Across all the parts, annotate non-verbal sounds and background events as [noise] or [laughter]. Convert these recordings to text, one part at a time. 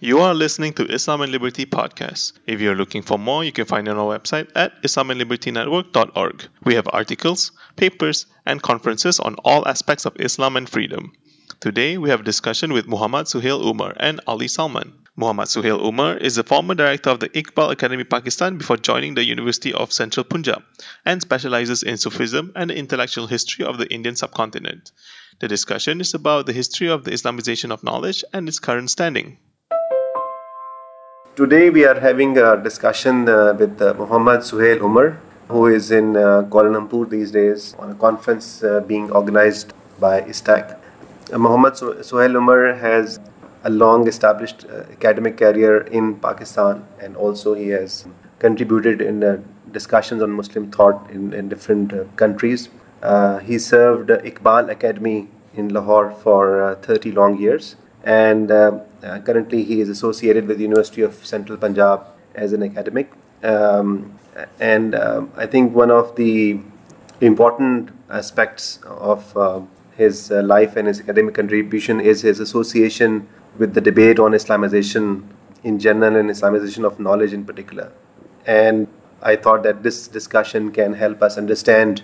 You are listening to Islam and Liberty podcast. If you're looking for more, you can find it on our website at islamandlibertynetwork.org. We have articles, papers, and conferences on all aspects of Islam and freedom. Today, we have a discussion with Muhammad Suhail Umar and Ali Salman. Muhammad Suhail Umar is the former director of the Iqbal Academy Pakistan before joining the University of Central Punjab and specializes in Sufism and the intellectual history of the Indian subcontinent. The discussion is about the history of the Islamization of knowledge and its current standing. Today we are having a discussion uh, with uh, Muhammad Suhail Umar, who is in uh, Kuala Lumpur these days on a conference uh, being organized by ISTAC. Uh, Muhammad Suhail Umar has a long established uh, academic career in Pakistan and also he has contributed in discussions on Muslim thought in, in different countries. he served Iqbal Academy in Lahore for 30 long years and uh, currently he is associated with the University of Central Punjab as an academic. Um, and um, I think one of the important aspects of uh, his uh, life and his academic contribution is his association with the debate on Islamization in general and Islamization of knowledge in particular. And I thought that this discussion can help us understand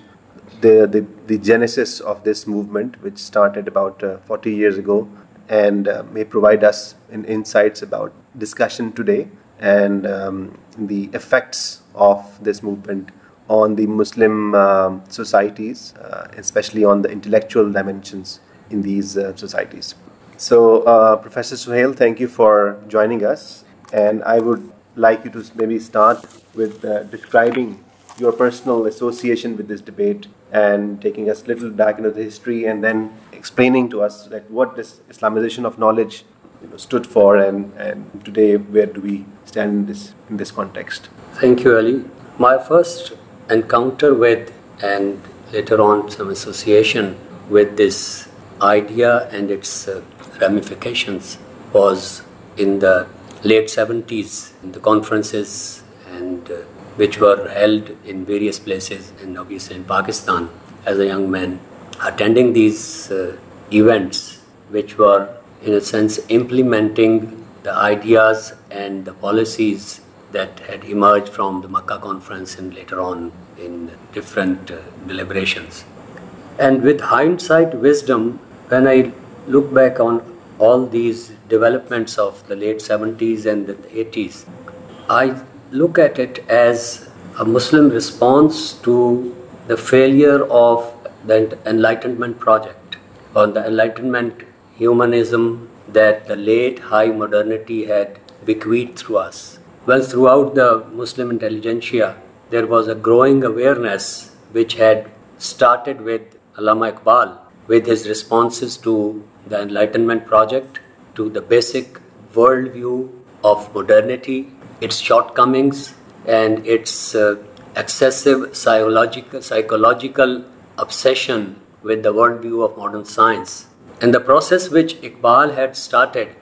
the, the, the genesis of this movement, which started about uh, 40 years ago and uh, may provide us in insights about discussion today and um, the effects of this movement on the Muslim uh, societies, uh, especially on the intellectual dimensions in these uh, societies. So, uh, Professor Suhail, thank you for joining us. And I would like you to maybe start with uh, describing your personal association with this debate and taking us a little back into the history and then explaining to us like what this Islamization of knowledge you know, stood for and, and today where do we stand in this in this context. Thank you, Ali. My first encounter with and later on some association with this idea and its uh, ramifications was in the late 70s in the conferences and uh, which were held in various places and obviously in Pakistan as a young man, attending these uh, events, which were in a sense implementing the ideas and the policies that had emerged from the Makkah conference and later on in different uh, deliberations. And with hindsight wisdom, when I look back on all these developments of the late 70s and the 80s, I look at it as a Muslim response to the failure of the Enlightenment project or the Enlightenment humanism that the late high modernity had bequeathed through us. Well, throughout the Muslim intelligentsia, there was a growing awareness which had started with Allama Iqbal with his responses to the Enlightenment project, to the basic worldview of modernity its shortcomings and its uh, excessive psychological, psychological obsession with the worldview of modern science. And the process which Iqbal had started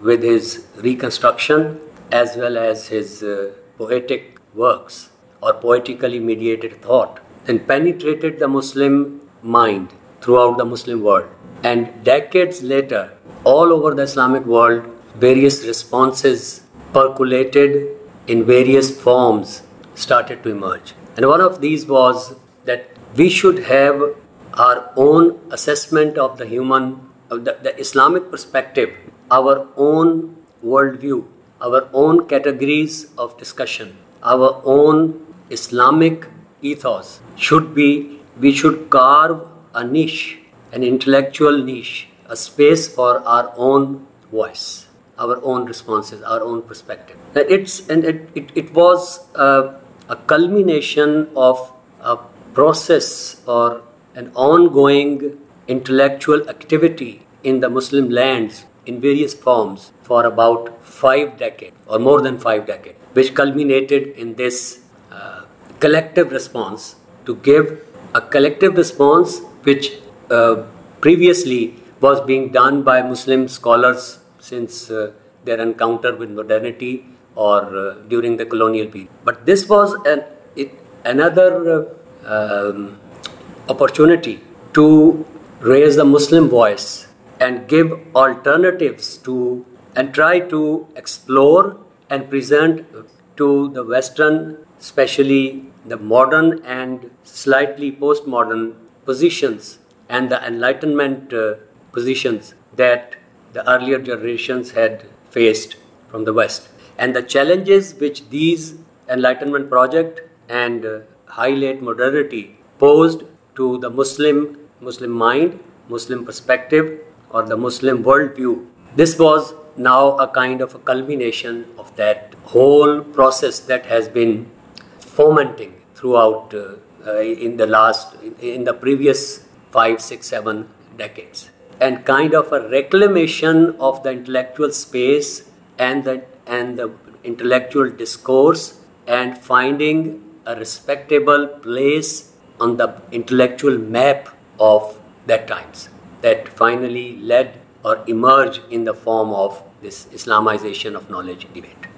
with his reconstruction as well as his uh, poetic works or poetically mediated thought then penetrated the Muslim mind throughout the Muslim world. And decades later, all over the Islamic world, various responses percolated in various forms started to emerge. And one of these was that we should have our own assessment of the human, of the, the Islamic perspective, our own worldview, our own categories of discussion, our own Islamic ethos should be, we should carve a niche, an intellectual niche, a space for our own voice our own responses, our own perspective. It's and it, it, it was a, a culmination of a process or an ongoing intellectual activity in the Muslim lands in various forms for about five decades or more than five decades, which culminated in this uh, collective response to give a collective response which uh, previously was being done by Muslim scholars since uh, their encounter with modernity or uh, during the colonial period. But this was an, it, another uh, um, opportunity to raise the Muslim voice and give alternatives to and try to explore and present to the Western, especially the modern and slightly postmodern positions and the Enlightenment uh, positions that the earlier generations had faced from the West. And the challenges which these Enlightenment project and uh, high late modernity posed to the Muslim Muslim mind, Muslim perspective, or the Muslim worldview. This was now a kind of a culmination of that whole process that has been fomenting throughout uh, uh, in the last in the previous five six seven decades and kind of a reclamation of the intellectual space and the and the intellectual discourse and finding a respectable place on the intellectual map of that times that finally led or emerged in the form of this Islamization of knowledge debate.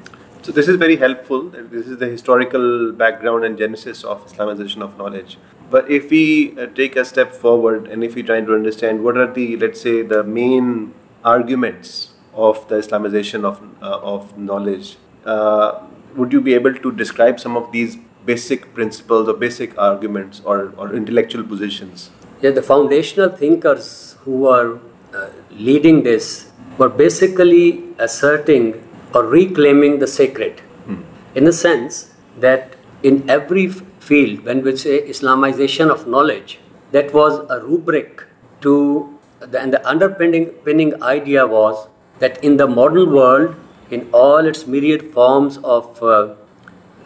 So this is very helpful. This is the historical background and genesis of Islamization of knowledge. But if we uh, take a step forward and if we try to understand what are the, let's say, the main arguments of the Islamization of, uh, of knowledge, uh, would you be able to describe some of these basic principles or basic arguments or, or intellectual positions? Yeah, the foundational thinkers who are uh, leading this were basically asserting or reclaiming the sacred hmm. in the sense that in every field, when we say Islamization of knowledge, that was a rubric to, the, and the underpinning idea was that in the modern world, in all its myriad forms of uh,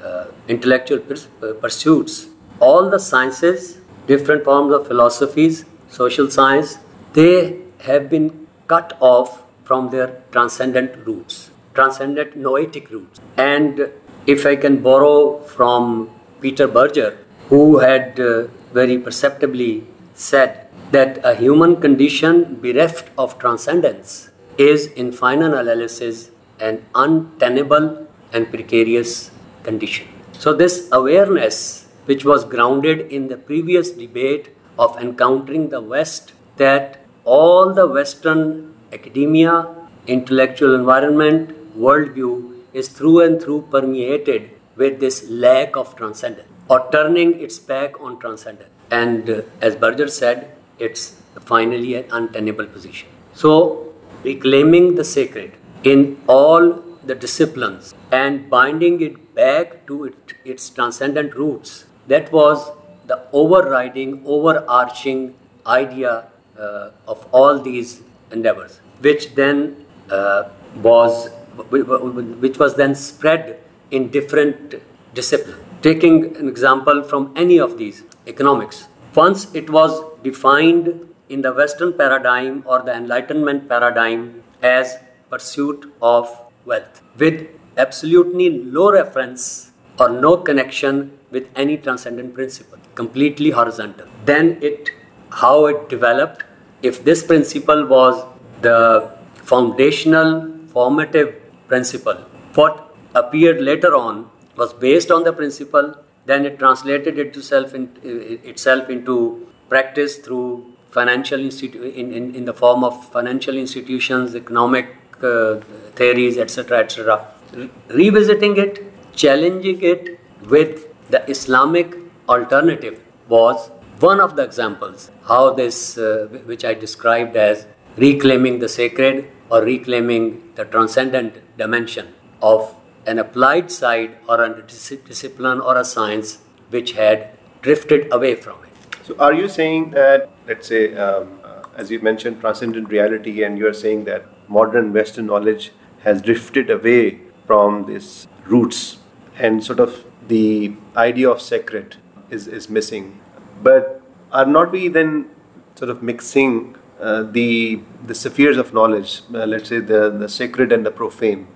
uh, intellectual uh, pursuits, all the sciences, different forms of philosophies, social science, they have been cut off from their transcendent roots, transcendent noetic roots. And if I can borrow from Peter Berger, who had uh, very perceptibly said that a human condition bereft of transcendence is, in final analysis, an untenable and precarious condition. So, this awareness, which was grounded in the previous debate of encountering the West, that all the Western academia, intellectual environment, worldview is through and through permeated with this lack of transcendence or turning its back on transcendence. And uh, as Berger said, it's finally an untenable position. So, reclaiming the sacred in all the disciplines and binding it back to it, its transcendent roots, that was the overriding, overarching idea uh, of all these endeavors, which then uh, was which was then spread in different disciplines. Taking an example from any of these, economics. Once it was defined in the Western paradigm or the Enlightenment paradigm as pursuit of wealth, with absolutely no reference or no connection with any transcendent principle, completely horizontal. Then it, how it developed, if this principle was the foundational, formative principle, what appeared later on was based on the principle, then it translated itself, in, itself into practice through financial institu- in, in, in the form of financial institutions, economic uh, theories, etc., etc. Re- revisiting it, challenging it with the Islamic alternative was one of the examples how this, uh, which I described as reclaiming the sacred or reclaiming the transcendent dimension of an applied side or a discipline or a science which had drifted away from it. So, are you saying that, let's say, um, uh, as you mentioned, transcendent reality, and you're saying that modern Western knowledge has drifted away from these roots and sort of the idea of sacred is, is missing? But are not we then sort of mixing uh, the the spheres of knowledge, uh, let's say the, the sacred and the profane,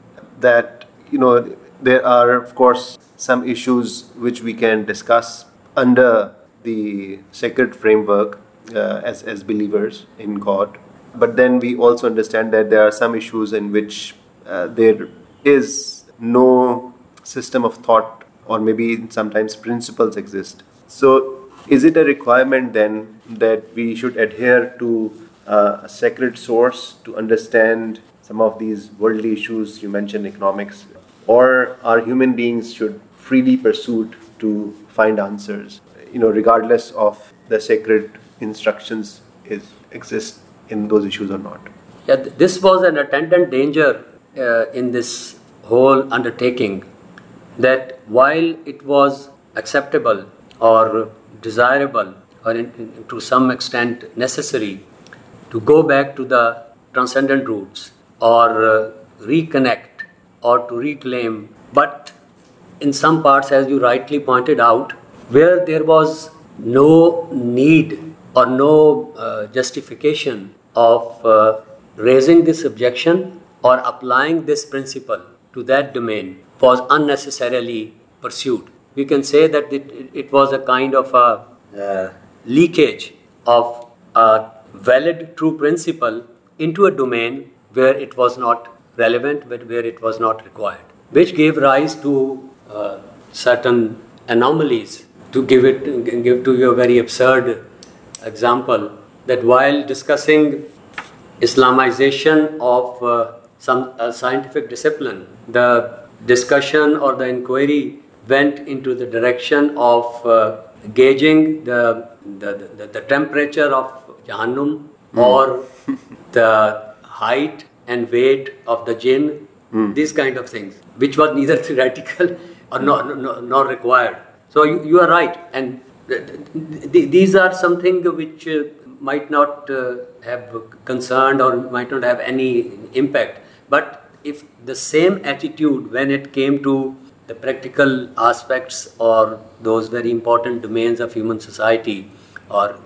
that you know there are of course some issues which we can discuss under the sacred framework uh, as as believers in God, but then we also understand that there are some issues in which uh, there is no system of thought or maybe sometimes principles exist. So is it a requirement then that we should adhere to uh, a sacred source to understand some of these worldly issues? You mentioned, economics, or are human beings should freely pursue to find answers, you know, regardless of the sacred instructions is exist in those issues or not. Yeah, this was an attendant danger uh, in this whole undertaking that while it was acceptable or desirable or in, in, to some extent necessary to go back to the transcendent roots or uh, reconnect or to reclaim, but in some parts, as you rightly pointed out, where there was no need or no uh, justification of uh, raising this objection or applying this principle to that domain was unnecessarily pursued. We can say that it, it was a kind of a uh, leakage of a valid true principle into a domain where it was not relevant, but where it was not required, which gave rise to uh, certain anomalies. To give it, give to you a very absurd example, that while discussing Islamization of uh, some uh, scientific discipline, the discussion or the inquiry went into the direction of uh, gauging the, the, the, the, temperature of Jahannam mm. or the height and weight of the jinn, mm. these kind of things, which was neither [laughs] theoretical or nor, nor, nor required. So you, you are right. And th- th- these are something which uh, might not uh, have concerned or might not have any impact. But if the same attitude when it came to the practical aspects or those very important domains of human society or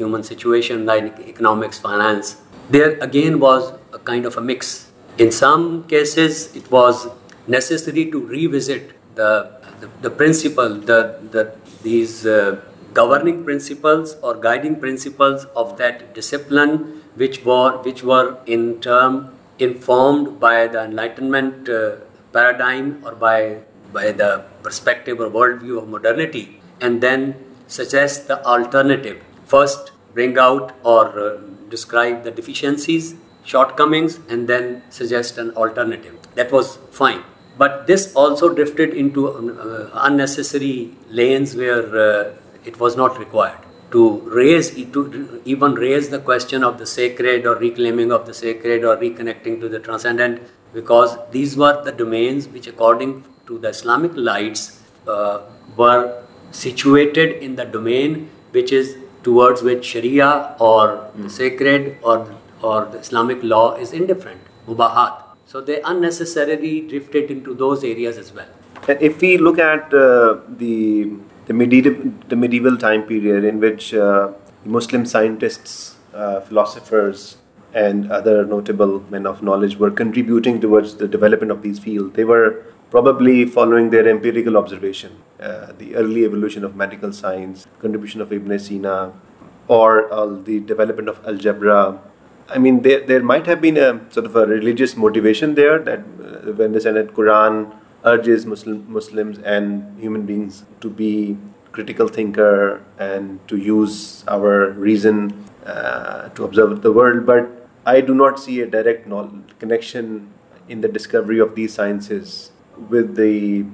human situation like economics, finance, there again was a kind of a mix. In some cases, it was necessary to revisit the, the, the principle, the, the, these uh, governing principles or guiding principles of that discipline which were, which were in term informed by the Enlightenment uh, paradigm or by, by the perspective or worldview of modernity, and then suggest the alternative. First, bring out or uh, describe the deficiencies, shortcomings, and then suggest an alternative. That was fine. But this also drifted into uh, unnecessary lanes where uh, it was not required to raise to even raise the question of the sacred or reclaiming of the sacred or reconnecting to the transcendent because these were the domains which according to the islamic lights uh, were situated in the domain which is towards which sharia or the sacred or or the islamic law is indifferent mubahat so they unnecessarily drifted into those areas as well if we look at uh, the the medieval, the medieval time period in which uh, Muslim scientists, uh, philosophers, and other notable men of knowledge were contributing towards the development of these fields. They were probably following their empirical observation, uh, the early evolution of medical science, contribution of Ibn Sina, or uh, the development of algebra. I mean, there, there might have been a sort of a religious motivation there that uh, when the Senate Quran urges Muslim, Muslims and human beings to be critical thinker and to use our reason uh, to observe the world. But I do not see a direct connection in the discovery of these sciences with the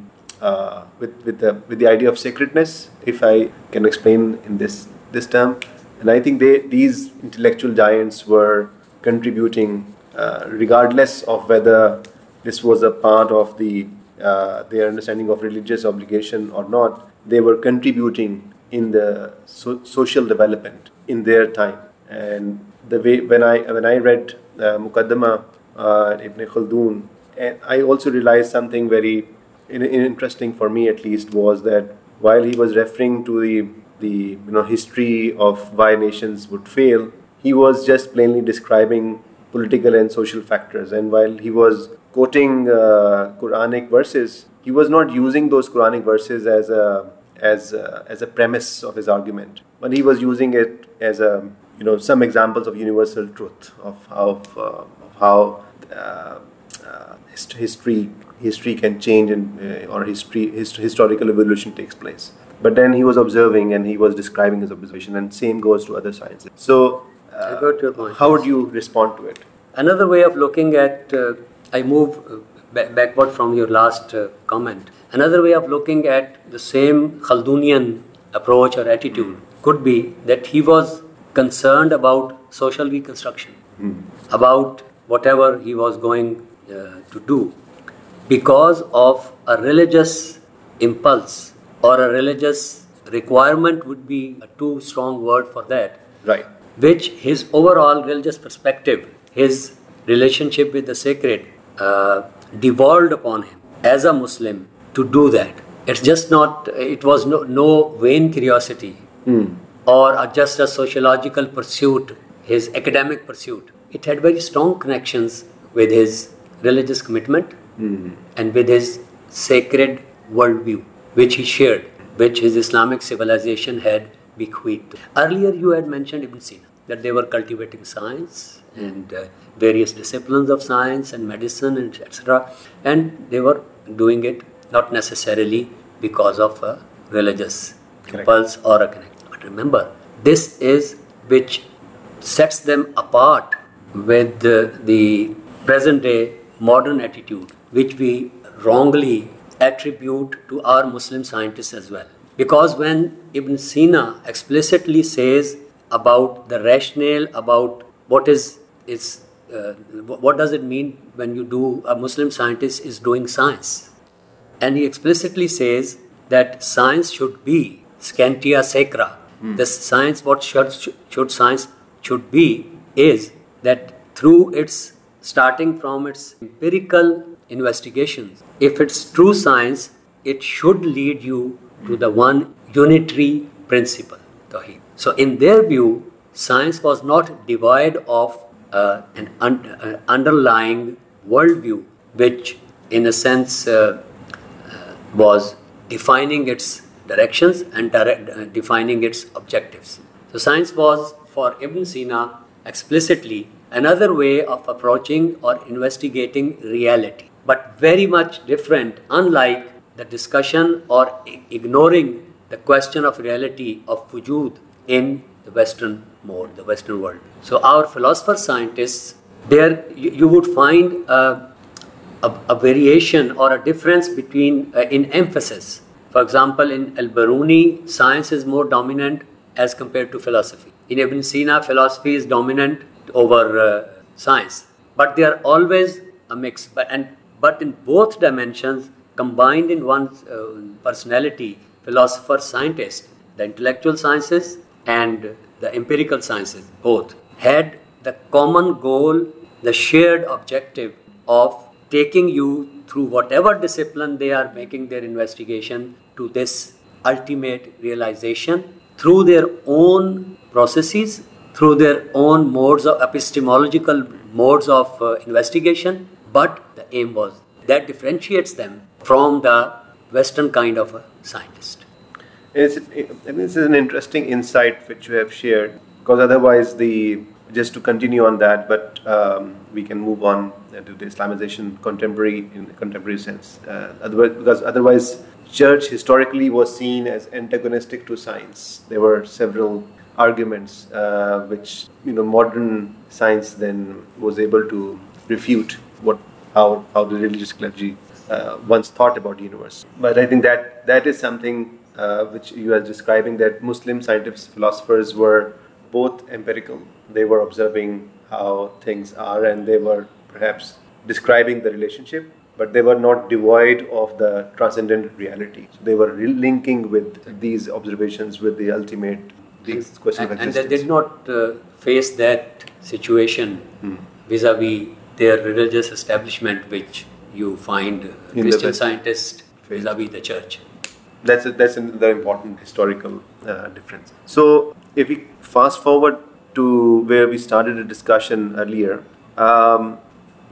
uh, with with the with the idea of sacredness, if I can explain in this this term. And I think they these intellectual giants were contributing, uh, regardless of whether this was a part of the uh, their understanding of religious obligation or not, they were contributing in the so- social development in their time. And the way when I when I read uh, Muqaddama uh, Ibn Khaldun, and I also realized something very in, interesting for me at least was that while he was referring to the the you know history of why nations would fail, he was just plainly describing political and social factors. And while he was quoting uh, Quranic verses, he was not using those Quranic verses as a as a, as a premise of his argument, but he was using it as a you know some examples of universal truth of how uh, of how uh, uh history history can change and uh, or history hist- historical evolution takes place. But then he was observing and he was describing his observation, and same goes to other sciences. So, uh, how would you respond to it? another way of looking at, uh, I move uh, backward from your last uh, comment. Another way of looking at the same Khaldunian approach or attitude could be that he was concerned about social reconstruction, mm. about whatever he was going uh, to do, because of a religious impulse or a religious requirement would be a too strong word for that. Right. Which his overall religious perspective, his relationship with the sacred, uh, devolved upon him as a Muslim to do that. It's just not, it was no, no vain curiosity mm. or a, just a sociological pursuit, his academic pursuit. It had very strong connections with his religious commitment mm. and with his sacred worldview, which he shared, which his Islamic civilization had bequeathed. Earlier, you had mentioned Ibn Sina, that they were cultivating science and uh, various disciplines of science and medicine, and etc. And they were doing it not necessarily because of a religious Correct. impulse or a connection. But remember, this is which sets them apart with the, the present day modern attitude, which we wrongly attribute to our Muslim scientists as well. Because when Ibn Sina explicitly says about the rationale, about what is its, uh, what does it mean when you do a Muslim scientist is doing science, and he explicitly says that science should be scientia sacra. Mm. The science, what should, should science should be, is that through its starting from its empirical investigations. If it's true science, it should lead you to the one unitary principle, Tawheed. So, in their view, science was not devoid of uh, an un- uh, underlying worldview, which, in a sense, uh, uh was defining its directions and direct, uh, defining its objectives. So, science was for Ibn Sina explicitly another way of approaching or investigating reality, but very much different, unlike the discussion or ignoring the question of reality of wujud in the Western mode, the Western world. So, our philosopher scientists, there you, you would find a, a, a, variation or a difference between uh, in emphasis. For example, in Al Biruni, science is more dominant as compared to philosophy. In Ibn Sina, philosophy is dominant over uh, science. But they are always a mix. But, and, but in both dimensions, combined in one uh, personality, philosopher, scientist, the intellectual sciences and the empirical sciences, both, had the common goal, the shared objective of taking you through whatever discipline they are making their investigation to this ultimate realization through their own processes through their own modes of epistemological modes of uh, investigation, but the aim was that differentiates them from the Western kind of a scientist. It's, it, this is an interesting insight which you have shared, because otherwise, the just to continue on that, but um, we can move on to the Islamization contemporary in contemporary sense. Uh, otherwise, because otherwise, church historically was seen as antagonistic to science. There were several arguments uh, which you know modern science then was able to refute what how how the religious clergy uh, once thought about the universe. But I think that that is something uh, which you are describing that Muslim scientists philosophers were both empirical. They were observing how things are, and they were perhaps describing the relationship but they were not devoid of the transcendent reality. So they were linking with these observations with the ultimate this question and, and they did not uh, face that situation hmm. vis-a-vis their religious establishment, which you find In Christian scientists vis-a-vis the church. That's a, that's another important historical uh, difference. So, if we fast forward to where we started a discussion earlier, um,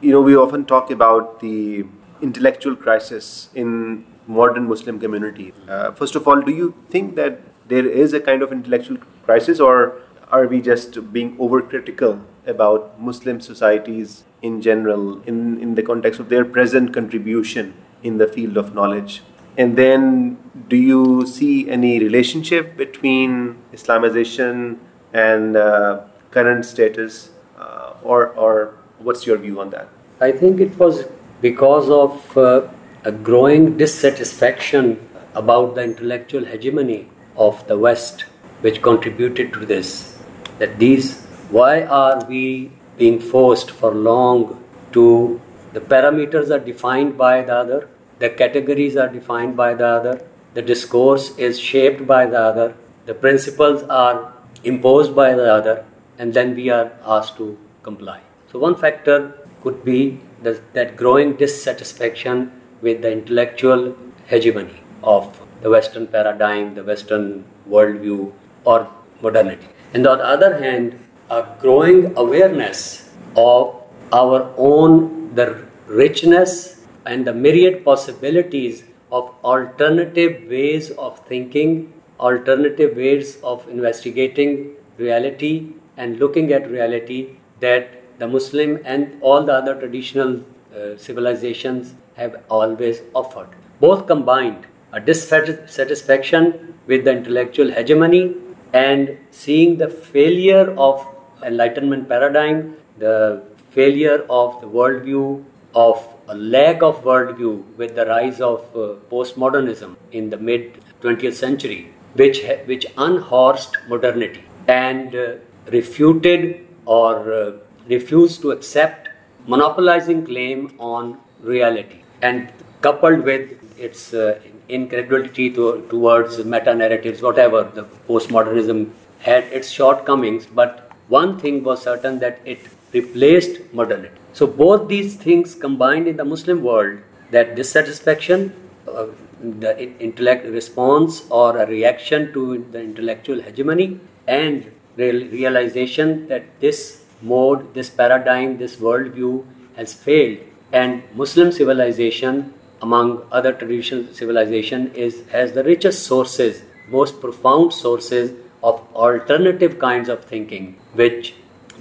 you know, we often talk about the intellectual crisis in modern Muslim community. Uh, first of all, do you think that there is a kind of intellectual crisis, or are we just being overcritical about Muslim societies in general, in, in the context of their present contribution in the field of knowledge? And then, do you see any relationship between Islamization and uh, current status, uh, or, or What's your view on that? I think it was because of uh, a growing dissatisfaction about the intellectual hegemony of the West, which contributed to this. That these, why are we being forced for long to, the parameters are defined by the other, the categories are defined by the other, the discourse is shaped by the other, the principles are imposed by the other, and then we are asked to comply. So, one factor could be the, that growing dissatisfaction with the intellectual hegemony of the Western paradigm, the Western worldview, or modernity. And on the other hand, a growing awareness of our own, the richness and the myriad possibilities of alternative ways of thinking, alternative ways of investigating reality and looking at reality that the Muslim and all the other traditional uh, civilizations have always offered. Both combined a dissatisfaction with the intellectual hegemony and seeing the failure of enlightenment paradigm, the failure of the worldview, of a lack of worldview with the rise of uh, postmodernism in the mid 20th century, which, which unhorsed modernity and uh, refuted or uh, refused to accept monopolizing claim on reality. And coupled with its uh, incredulity to, towards meta narratives, whatever the postmodernism had its shortcomings, but one thing was certain that it replaced modernity. So both these things combined in the Muslim world, that dissatisfaction, uh, the intellect response or a reaction to the intellectual hegemony, and real, realization that this mode, this paradigm, this worldview has failed, and Muslim civilization among other traditional civilization is has the richest sources, most profound sources of alternative kinds of thinking, which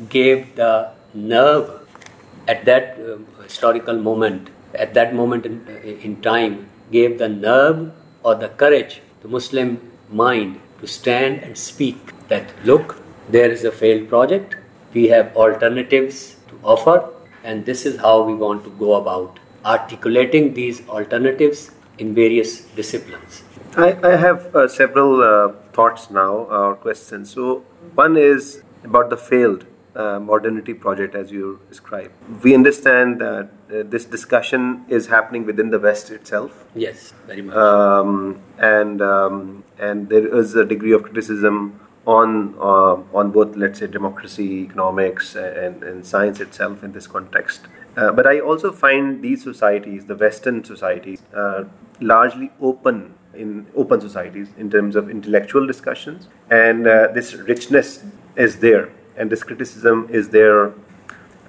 gave the nerve at that uh, historical moment, at that moment in, in time, gave the nerve or the courage to Muslim mind to stand and speak that look, there is a failed project, we have alternatives to offer, and this is how we want to go about articulating these alternatives in various disciplines. I, I have uh, several uh, thoughts now or questions. So, one is about the failed uh, modernity project as you described. We understand that uh, this discussion is happening within the West itself. Yes, very much. Um, and um, and there is a degree of criticism on uh, on both, let's say, democracy, economics, and, and science itself in this context. Uh, but I also find these societies, the Western societies, uh, largely open in open societies in terms of intellectual discussions, and uh, this richness is there, and this criticism is there,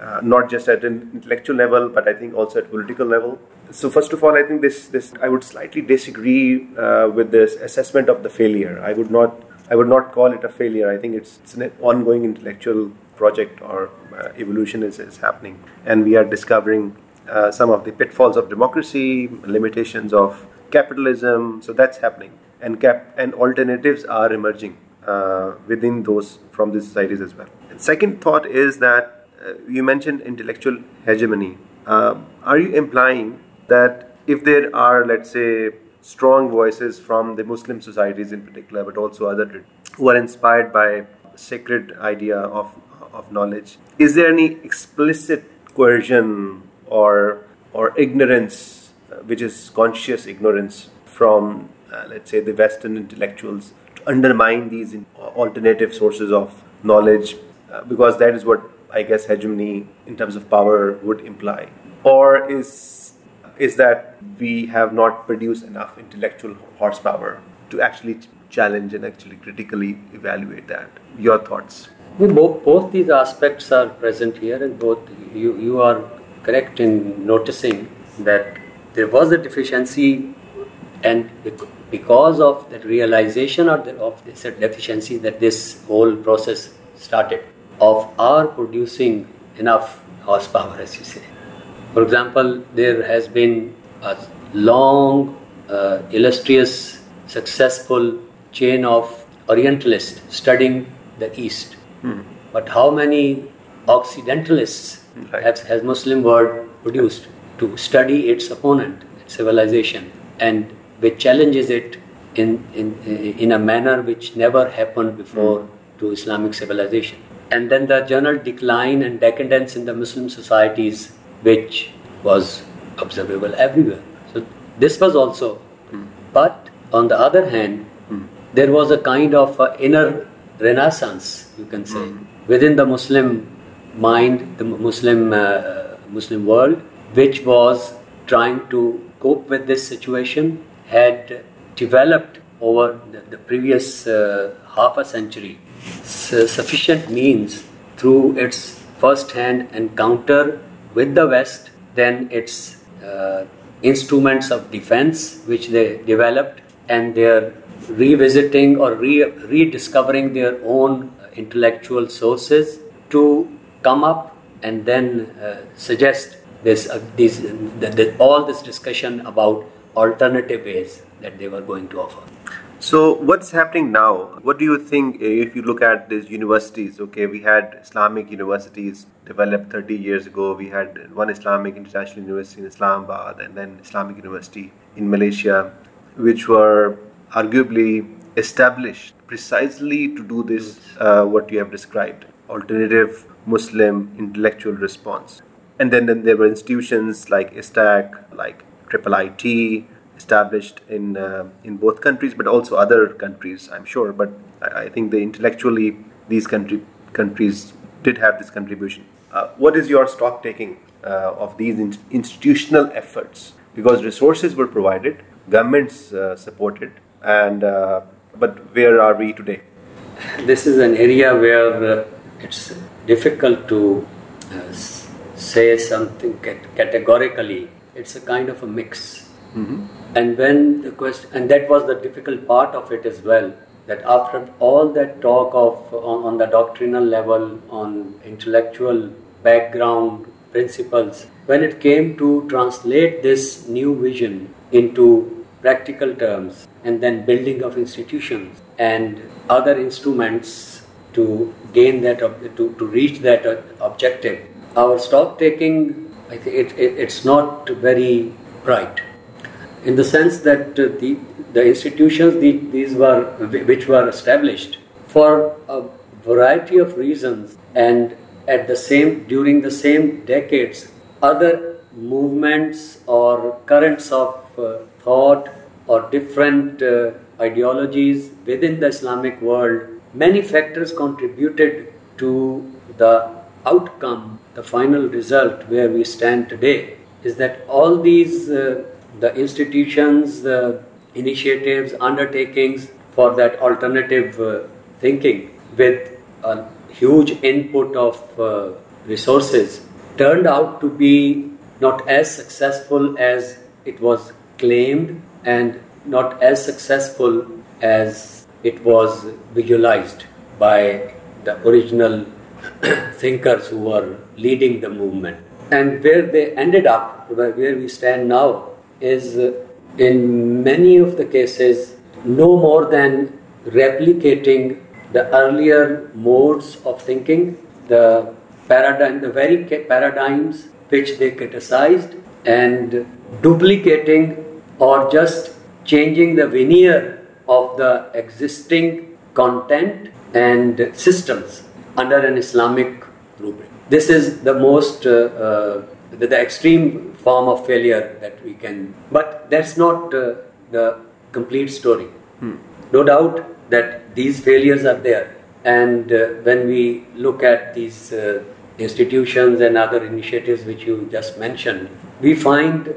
uh, not just at an intellectual level, but I think also at political level. So first of all, I think this this I would slightly disagree uh, with this assessment of the failure. I would not I would not call it a failure. I think it's, it's an ongoing intellectual project or uh, evolution is, is happening. And we are discovering uh, some of the pitfalls of democracy, limitations of capitalism. So that's happening. And, cap- and alternatives are emerging uh, within those from these societies as well. And second thought is that uh, you mentioned intellectual hegemony. Uh, are you implying that if there are, let's say, strong voices from the Muslim societies in particular, but also other who are inspired by sacred idea of of knowledge. Is there any explicit coercion or or ignorance, which is conscious ignorance from, uh, let's say, the Western intellectuals to undermine these alternative sources of knowledge, uh, because that is what I guess hegemony in terms of power would imply, or is is that we have not produced enough intellectual horsepower to actually challenge and actually critically evaluate that. Your thoughts? both, both these aspects are present here, and both you, you are correct in noticing that there was a deficiency, and because of the realization of, the, of this deficiency, that this whole process started of our producing enough horsepower, as you say. For example, there has been a long, uh, illustrious, successful chain of Orientalists studying the East Hmm. But how many Occidentalists, right. has, has Muslim world produced to study its opponent, its civilization, and which challenges it in, in, in a manner which never happened before mm. to Islamic civilization. And then the general decline and decadence in the Muslim societies, which was observable everywhere. So this was also. Mm. But on the other hand, mm. there was a kind of a inner renaissance, you can say, mm. within the Muslim mind, the Muslim uh, Muslim world, which was trying to cope with this situation, had developed over the, previous uh, half a century sufficient means through its first-hand encounter with the West, then its uh, instruments of defense which they developed, and their revisiting or re- rediscovering their own intellectual sources to come up and then uh, suggest this, uh, the, the, all this discussion about alternative ways that they were going to offer. So, what's happening now? What do you think if you look at these universities? Okay, we had Islamic universities developed 30 years ago. We had one Islamic International University in Islamabad and then Islamic University in Malaysia, which were arguably established precisely to do this, uh, what you have described alternative Muslim intellectual response. And then, then there were institutions like ISTAC, like Triple IT, established in uh, in both countries, but also other countries, I'm sure. But I, I think the intellectually these country, countries did have this contribution. Uh, what is your stock taking uh, of these in- institutional efforts? Because resources were provided, governments uh, supported, and uh, but where are we today? This is an area where uh, it's difficult to say something categorically. It's a kind of a mix Mm-hmm. And when the question, and that was the difficult part of it as well, that after all that talk of on, on the doctrinal level, on intellectual background principles, when it came to translate this new vision into practical terms and then building of institutions and other instruments to gain that to, to reach that objective our stock taking it, it, it's not very bright. In the sense that uh, the, the institutions the, these were which were established for a variety of reasons and at the same during the same decades other movements or currents of uh, thought or different uh, ideologies within the islamic world many factors contributed to the outcome the final result where we stand today is that all these uh, the institutions, the initiatives, undertakings for that alternative uh, thinking with a huge input of uh, resources turned out to be not as successful as it was claimed and not as successful as it was visualized by the original [coughs] thinkers who were leading the movement. And where they ended up, where we stand now, is uh, in many of the cases no more than replicating the earlier modes of thinking, the paradigm, the very paradigms which they criticized, and duplicating or just changing the veneer of the existing content and systems under an Islamic rubric. This is the most uh, uh, the, the extreme form of failure that we can. But that's not uh, the complete story. Hmm. No doubt that these failures are there. And uh, when we look at these uh, institutions and other initiatives which you just mentioned, we find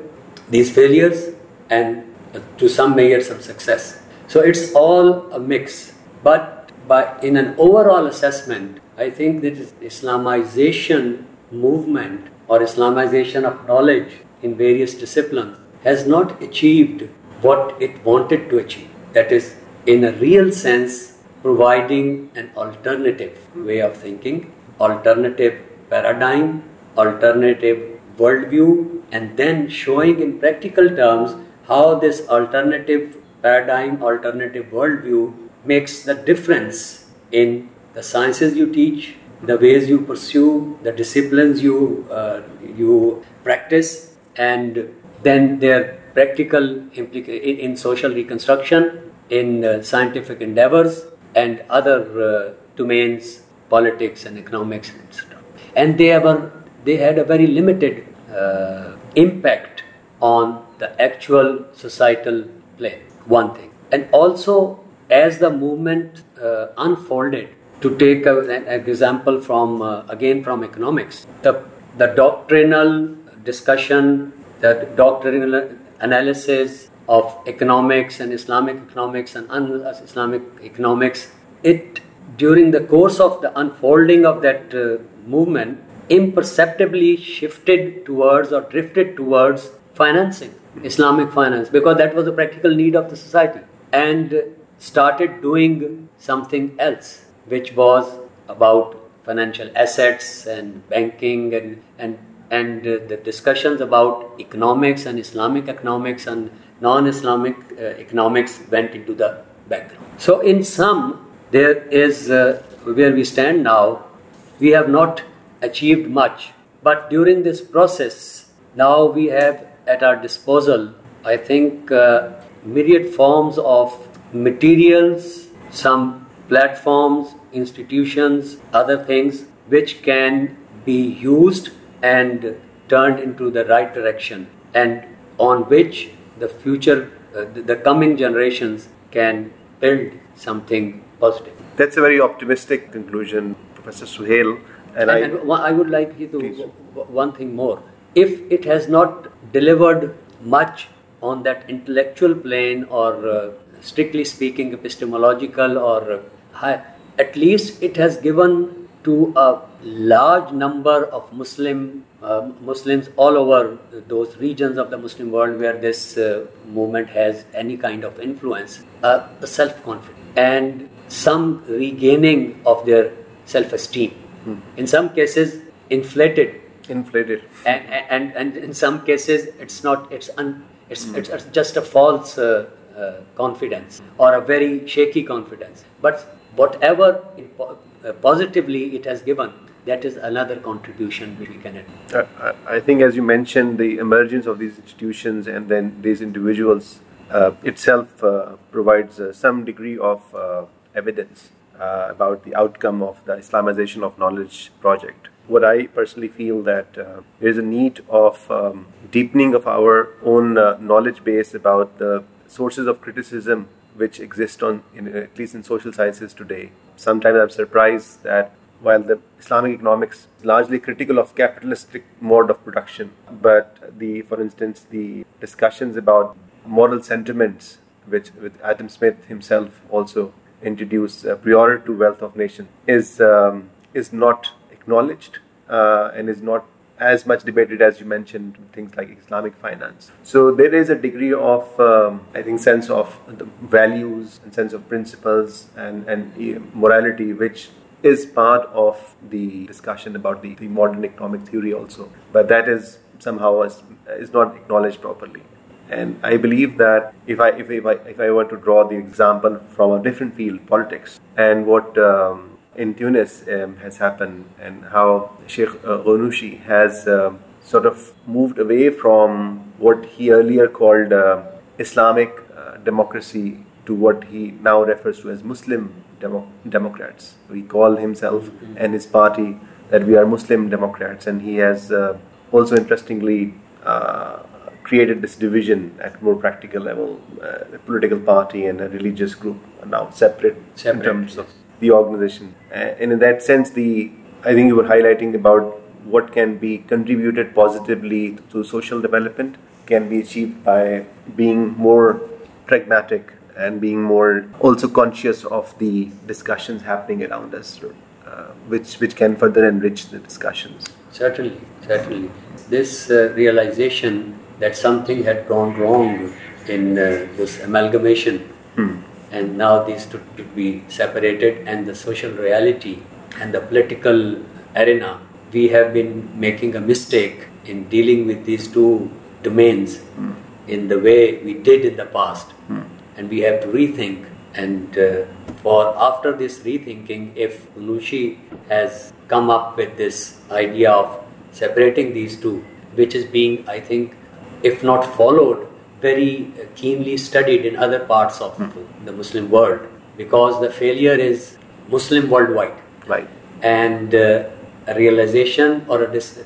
these failures and uh, to some measure some success. So it's all a mix. But by, in an overall assessment, I think that Islamization movement or Islamization of knowledge in various disciplines has not achieved what it wanted to achieve. That is, in a real sense, providing an alternative way of thinking, alternative paradigm, alternative worldview, and then showing in practical terms how this alternative paradigm, alternative worldview makes the difference in the sciences you teach, the ways you pursue, the disciplines you uh, you practice, and then their practical in social reconstruction, in uh, scientific endeavors, and other uh, domains, politics and economics, etc. And they were they had a very limited uh, impact on the actual societal plane. One thing, and also as the movement uh, unfolded, to take a, an example from uh, again from economics, the the doctrinal discussion, the doctrinal analysis of economics and Islamic economics and un-Islamic economics, it during the course of the unfolding of that uh, movement imperceptibly shifted towards or drifted towards financing Islamic finance because that was a practical need of the society and started doing something else which was about financial assets and banking and and and uh, the discussions about economics and Islamic economics and non-Islamic uh, economics went into the background. So in sum, there is uh, where we stand now. We have not achieved much, but during this process, now we have at our disposal, I think, uh, myriad forms of materials, some platforms, institutions, other things which can be used and turned into the right direction and on which the future, uh, the, coming generations can build something positive. That's a very optimistic conclusion, Professor Suhail. And, and, I, and I, would like you to please. one thing more. If it has not delivered much on that intellectual plane or uh, strictly speaking epistemological or at least it has given to a large number of Muslim uh, Muslims all over those regions of the Muslim world where this uh, movement has any kind of influence, uh, self confidence and some regaining of their self esteem. Hmm. In some cases, inflated. Inflated. And, and, and in some cases, it's not, it's, un, it's, hmm. it's just a false uh, uh, confidence or a very shaky confidence. But whatever uh, positively it has given, that is another contribution which we can add. Uh, I think, as you mentioned, the emergence of these institutions and then these individuals uh, itself uh, provides uh, some degree of uh, evidence uh, about the outcome of the Islamization of Knowledge project. What I personally feel that there is a need of um, deepening of our own knowledge base about the sources of criticism which exist on, in, at least in social sciences today. Sometimes I'm surprised that while the Islamic economics is largely critical of capitalistic mode of production, but the, for instance, the discussions about moral sentiments, which with Adam Smith himself also introduced uh, prior to Wealth of Nations, is um, is not acknowledged uh, and is not as much debated as you mentioned things like Islamic finance. So there is a degree of um, I think sense of values and sense of principles and and morality which is part of the discussion about the, the modern economic theory also, but that is somehow is, is not acknowledged properly. And I believe that if I, if, I, if I were to draw the example from a different field, politics, and what um, in Tunis um, has happened, and how Sheikh uh, Ghannouchi has uh, sort of moved away from what he earlier called uh, Islamic uh, democracy to what he now refers to as Muslim Demo- Democrats. He called himself mm-hmm. and his party that we are Muslim Democrats, and he has uh, also interestingly uh, created this division at more practical level. Uh, a political party and a religious group are now separate, separate in terms of the organization. and in that sense, the I think you were highlighting about what can be contributed positively to social development can be achieved by being more pragmatic and being more also conscious of the discussions happening around us, uh, which which can further enrich the discussions. Certainly, certainly, this uh, realization that something had gone wrong in uh, this amalgamation. And now these two to be separated, and the social reality and the political arena, we have been making a mistake in dealing with these two domains hmm. in the way we did in the past. Hmm and we have to rethink and uh, for after this rethinking, if Ghannouchi has come up with this idea of separating these two, which is being, I think, if not followed, very keenly studied in other parts of mm. the Muslim world, because the failure is Muslim worldwide. Right. And uh, a realization or a dis-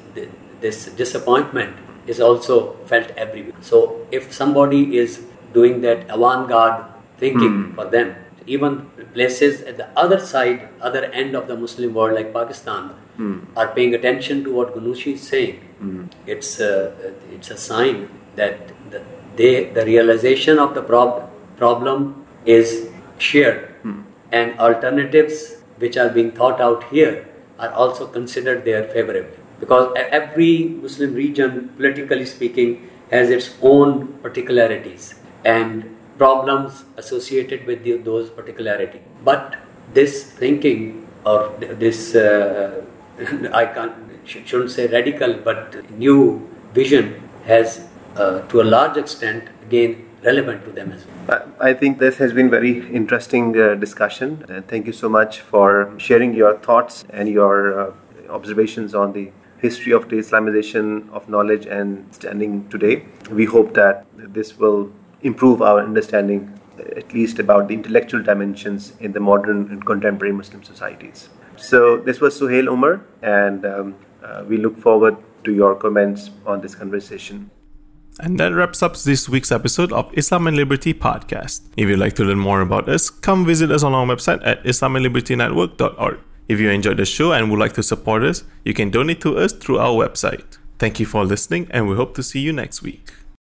this disappointment is also felt everywhere. So if somebody is doing that avant-garde thinking mm. for them, even places at the other side, other end of the Muslim world like Pakistan, mm. are paying attention to what Ghannouchi is saying. Mm. It's a, it's a sign that the, they, the realization of the prob- problem is shared, mm. and alternatives which are being thought out here are also considered there favorably because every Muslim region, politically speaking, has its own particularities and problems associated with the, those particularities. But this thinking or this, uh, [laughs] I can't, shouldn't say radical, but new vision has, uh, to a large extent, again relevant to them as well. I think this has been very interesting uh, discussion. Uh, thank you so much for sharing your thoughts and your uh, observations on the history of the Islamization of knowledge and standing today. We hope that this will improve our understanding, at least about the intellectual dimensions in the modern and contemporary Muslim societies. So, this was Suhail Umar, and um, uh, we look forward to your comments on this conversation. And that wraps up this week's episode of Islam and Liberty podcast. If you'd like to learn more about us, come visit us on our website at islamandlibertynetwork.org. If you enjoyed the show and would like to support us, you can donate to us through our website. Thank you for listening, and we hope to see you next week.